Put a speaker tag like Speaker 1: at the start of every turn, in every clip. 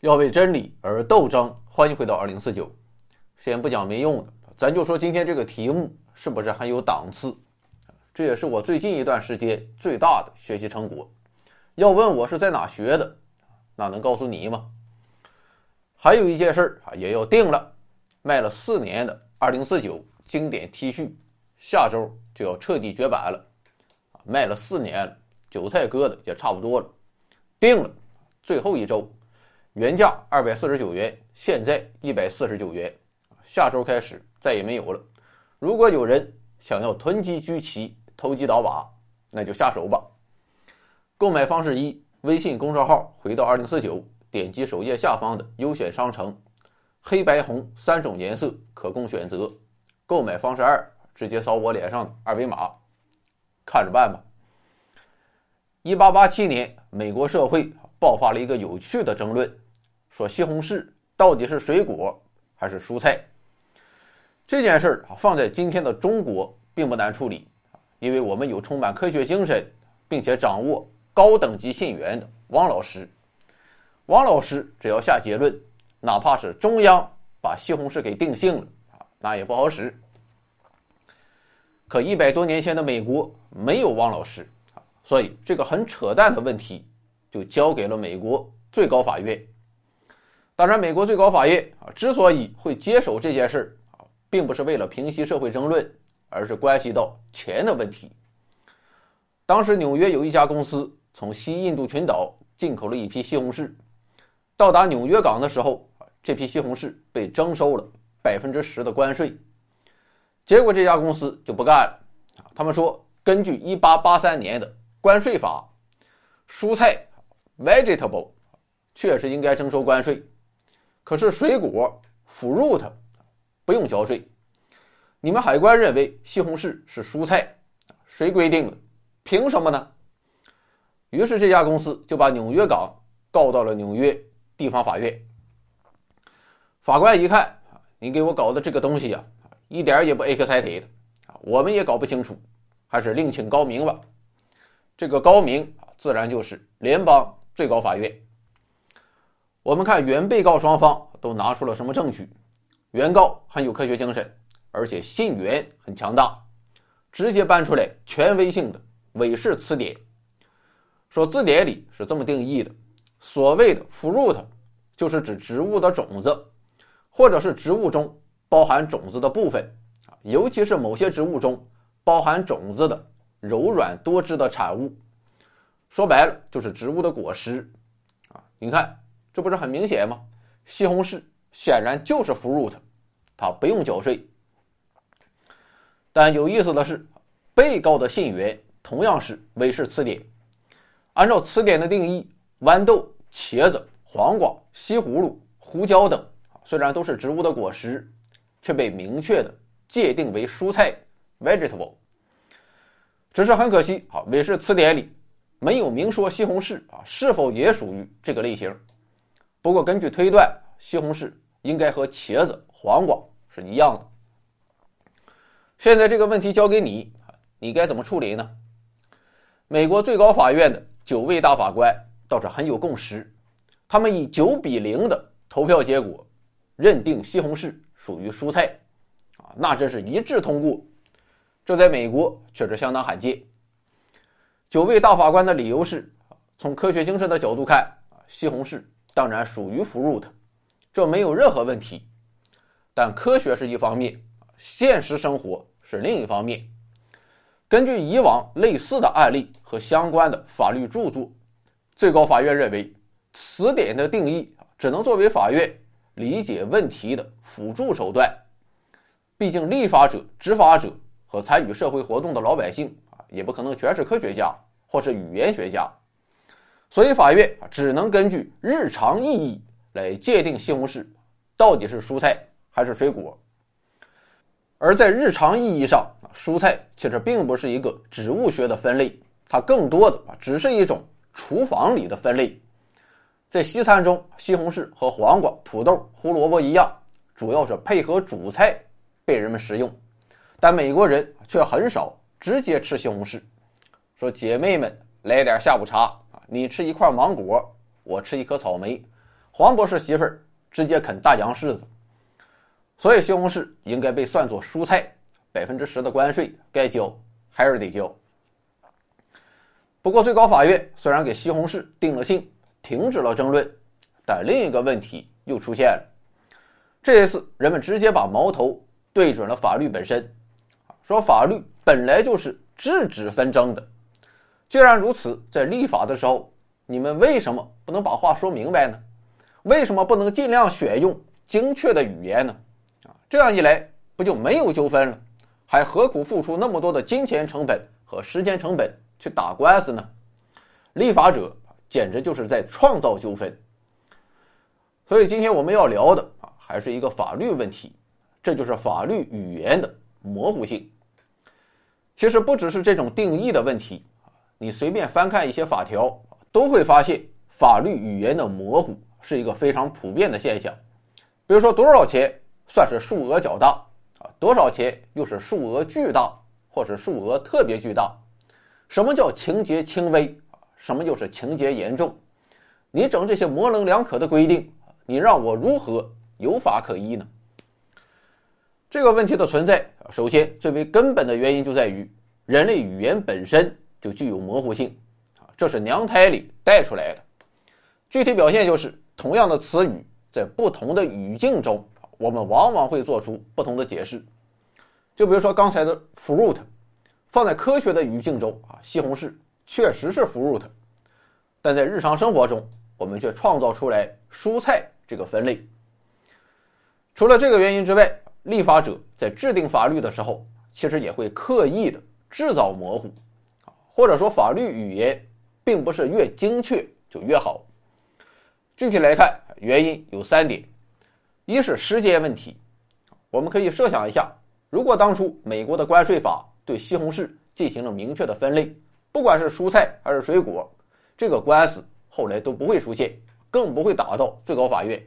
Speaker 1: 要为真理而斗争。欢迎回到二零四九。先不讲没用的，咱就说今天这个题目是不是很有档次？这也是我最近一段时间最大的学习成果。要问我是在哪学的，那能告诉你吗？还有一件事儿啊，也要定了。卖了四年的二零四九经典 T 恤，下周就要彻底绝版了。卖了四年，韭菜割的也差不多了，定了，最后一周。原价二百四十九元，现在一百四十九元，下周开始再也没有了。如果有人想要囤积居奇、投机倒把，那就下手吧。购买方式一：微信公众号回到二零四九，点击首页下方的优选商城，黑白红三种颜色可供选择。购买方式二：直接扫我脸上的二维码，看着办吧。一八八七年，美国社会爆发了一个有趣的争论。说西红柿到底是水果还是蔬菜？这件事儿，放在今天的中国并不难处理，因为我们有充满科学精神，并且掌握高等级信源的汪老师。汪老师只要下结论，哪怕是中央把西红柿给定性了，那也不好使。可一百多年前的美国没有汪老师，所以这个很扯淡的问题就交给了美国最高法院。当然，美国最高法院啊，之所以会接手这件事啊，并不是为了平息社会争论，而是关系到钱的问题。当时纽约有一家公司从西印度群岛进口了一批西红柿，到达纽约港的时候，这批西红柿被征收了百分之十的关税。结果这家公司就不干了，他们说，根据一八八三年的关税法，蔬菜 vegetable 确实应该征收关税。可是水果 fruit 不用交税，你们海关认为西红柿是蔬菜，谁规定的？凭什么呢？于是这家公司就把纽约港告到了纽约地方法院。法官一看，你给我搞的这个东西呀，一点也不 excited 啊，我们也搞不清楚，还是另请高明吧。这个高明自然就是联邦最高法院。我们看原被告双方都拿出了什么证据？原告很有科学精神，而且信源很强大，直接搬出来权威性的韦氏词典，说字典里是这么定义的：所谓的 fruit 就是指植物的种子，或者是植物中包含种子的部分啊，尤其是某些植物中包含种子的柔软多汁的产物。说白了就是植物的果实啊，你看。这不是很明显吗？西红柿显然就是 fruit，它不用缴税。但有意思的是，被告的信源同样是韦氏词典。按照词典的定义，豌豆、茄子、黄瓜、西葫芦、胡椒等，虽然都是植物的果实，却被明确的界定为蔬菜 vegetable。只是很可惜啊，韦氏词典里没有明说西红柿啊是否也属于这个类型。不过，根据推断，西红柿应该和茄子、黄瓜是一样的。现在这个问题交给你，你该怎么处理呢？美国最高法院的九位大法官倒是很有共识，他们以九比零的投票结果，认定西红柿属于蔬菜，啊，那真是一致通过，这在美国确实相当罕见。九位大法官的理由是，从科学精神的角度看，西红柿。当然属于 fruit，这没有任何问题。但科学是一方面，现实生活是另一方面。根据以往类似的案例和相关的法律著作，最高法院认为，词典的定义只能作为法院理解问题的辅助手段。毕竟，立法者、执法者和参与社会活动的老百姓啊，也不可能全是科学家或是语言学家。所以，法院只能根据日常意义来界定西红柿到底是蔬菜还是水果。而在日常意义上，蔬菜其实并不是一个植物学的分类，它更多的只是一种厨房里的分类。在西餐中，西红柿和黄瓜、土豆、胡萝卜一样，主要是配合主菜被人们食用。但美国人却很少直接吃西红柿。说姐妹们，来点下午茶。你吃一块芒果，我吃一颗草莓，黄博士媳妇儿直接啃大洋柿子，所以西红柿应该被算作蔬菜，百分之十的关税该交还是得交。不过最高法院虽然给西红柿定了性，停止了争论，但另一个问题又出现了。这一次，人们直接把矛头对准了法律本身，说法律本来就是制止纷争的。既然如此，在立法的时候，你们为什么不能把话说明白呢？为什么不能尽量选用精确的语言呢？啊，这样一来不就没有纠纷了？还何苦付出那么多的金钱成本和时间成本去打官司呢？立法者简直就是在创造纠纷。所以今天我们要聊的啊，还是一个法律问题，这就是法律语言的模糊性。其实不只是这种定义的问题。你随便翻看一些法条，都会发现法律语言的模糊是一个非常普遍的现象。比如说，多少钱算是数额较大啊？多少钱又是数额巨大，或是数额特别巨大？什么叫情节轻微？什么又是情节严重？你整这些模棱两可的规定，你让我如何有法可依呢？这个问题的存在，首先最为根本的原因就在于人类语言本身。就具有模糊性，啊，这是娘胎里带出来的。具体表现就是，同样的词语在不同的语境中，我们往往会做出不同的解释。就比如说刚才的 fruit，放在科学的语境中，啊，西红柿确实是 fruit，但在日常生活中，我们却创造出来蔬菜这个分类。除了这个原因之外，立法者在制定法律的时候，其实也会刻意的制造模糊。或者说，法律语言并不是越精确就越好。具体来看，原因有三点：一是时间问题。我们可以设想一下，如果当初美国的关税法对西红柿进行了明确的分类，不管是蔬菜还是水果，这个官司后来都不会出现，更不会打到最高法院。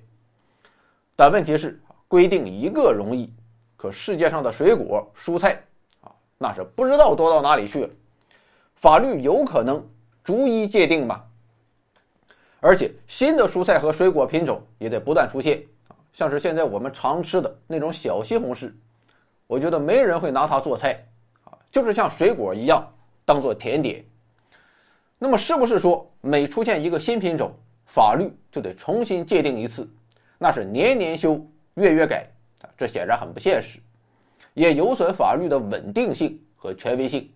Speaker 1: 但问题是，规定一个容易，可世界上的水果、蔬菜啊，那是不知道多到哪里去了。法律有可能逐一界定吗？而且新的蔬菜和水果品种也在不断出现啊，像是现在我们常吃的那种小西红柿，我觉得没人会拿它做菜啊，就是像水果一样当做甜点。那么是不是说每出现一个新品种，法律就得重新界定一次？那是年年修，月月改啊，这显然很不现实，也有损法律的稳定性和权威性。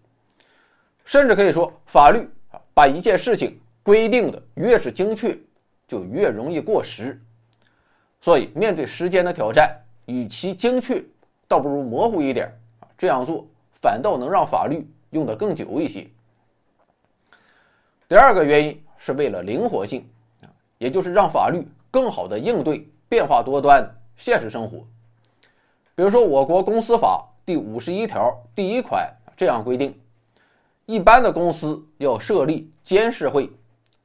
Speaker 1: 甚至可以说，法律啊，把一件事情规定的越是精确，就越容易过时。所以，面对时间的挑战，与其精确，倒不如模糊一点啊。这样做反倒能让法律用得更久一些。第二个原因是为了灵活性啊，也就是让法律更好的应对变化多端现实生活。比如说，我国公司法第五十一条第一款这样规定。一般的公司要设立监事会，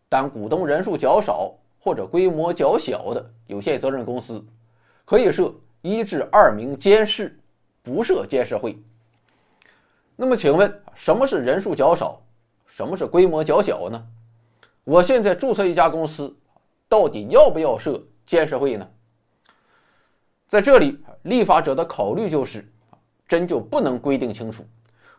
Speaker 1: 但股东人数较少或者规模较小的有限责任公司，可以设一至二名监事，不设监事会。那么，请问什么是人数较少，什么是规模较小呢？我现在注册一家公司，到底要不要设监事会呢？在这里，立法者的考虑就是，真就不能规定清楚。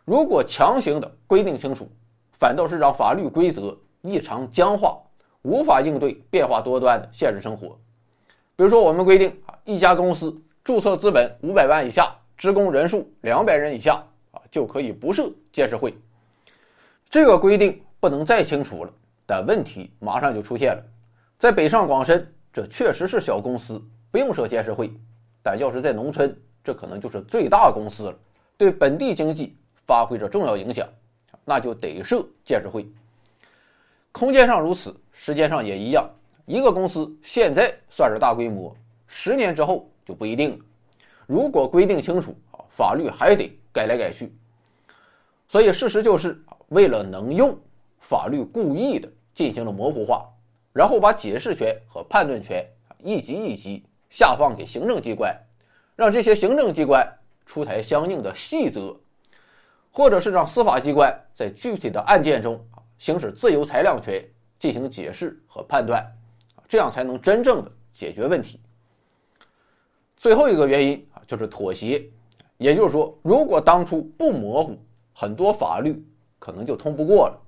Speaker 1: 如果强行的规定清楚，反倒是让法律规则异常僵化，无法应对变化多端的现实生活。比如说，我们规定啊，一家公司注册资本五百万以下，职工人数两百人以下啊，就可以不设监事会。这个规定不能再清楚了，但问题马上就出现了。在北上广深，这确实是小公司，不用设监事会；但要是在农村，这可能就是最大公司了，对本地经济。发挥着重要影响，那就得设监事会。空间上如此，时间上也一样。一个公司现在算是大规模，十年之后就不一定了。如果规定清楚啊，法律还得改来改去。所以事实就是，为了能用，法律故意的进行了模糊化，然后把解释权和判断权一级一级下放给行政机关，让这些行政机关出台相应的细则。或者是让司法机关在具体的案件中行使自由裁量权进行解释和判断，这样才能真正的解决问题。最后一个原因啊，就是妥协，也就是说，如果当初不模糊，很多法律可能就通不过了。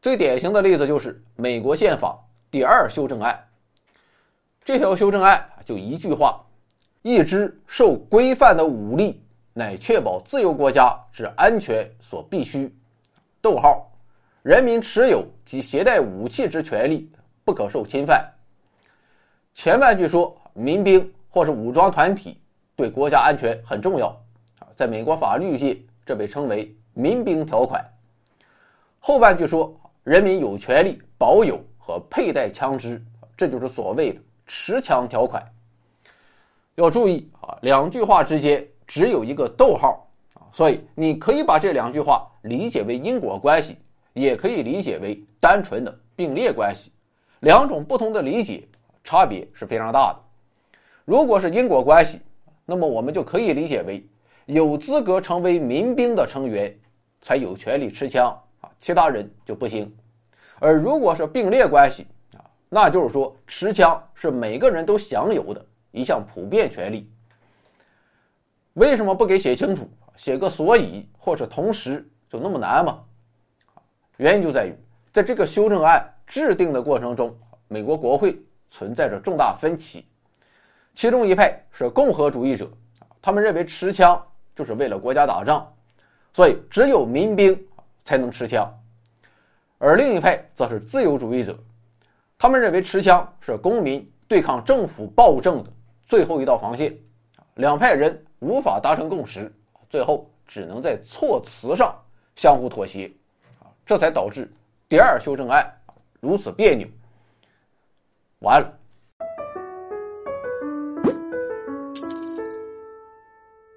Speaker 1: 最典型的例子就是美国宪法第二修正案。这条修正案就一句话：一支受规范的武力，乃确保自由国家之安全所必须。逗号，人民持有及携带武器之权利不可受侵犯。前半句说民兵或是武装团体对国家安全很重要啊，在美国法律界这被称为民兵条款。后半句说人民有权利保有和佩戴枪支，这就是所谓的。持枪条款要注意啊，两句话之间只有一个逗号啊，所以你可以把这两句话理解为因果关系，也可以理解为单纯的并列关系，两种不同的理解差别是非常大的。如果是因果关系，那么我们就可以理解为有资格成为民兵的成员才有权利持枪啊，其他人就不行。而如果是并列关系啊，那就是说，持枪是每个人都享有的一项普遍权利。为什么不给写清楚，写个所以或者同时就那么难吗？原因就在于，在这个修正案制定的过程中，美国国会存在着重大分歧。其中一派是共和主义者，他们认为持枪就是为了国家打仗，所以只有民兵才能持枪；而另一派则是自由主义者。他们认为持枪是公民对抗政府暴政的最后一道防线，两派人无法达成共识，最后只能在措辞上相互妥协，这才导致第二修正案如此别扭。完了，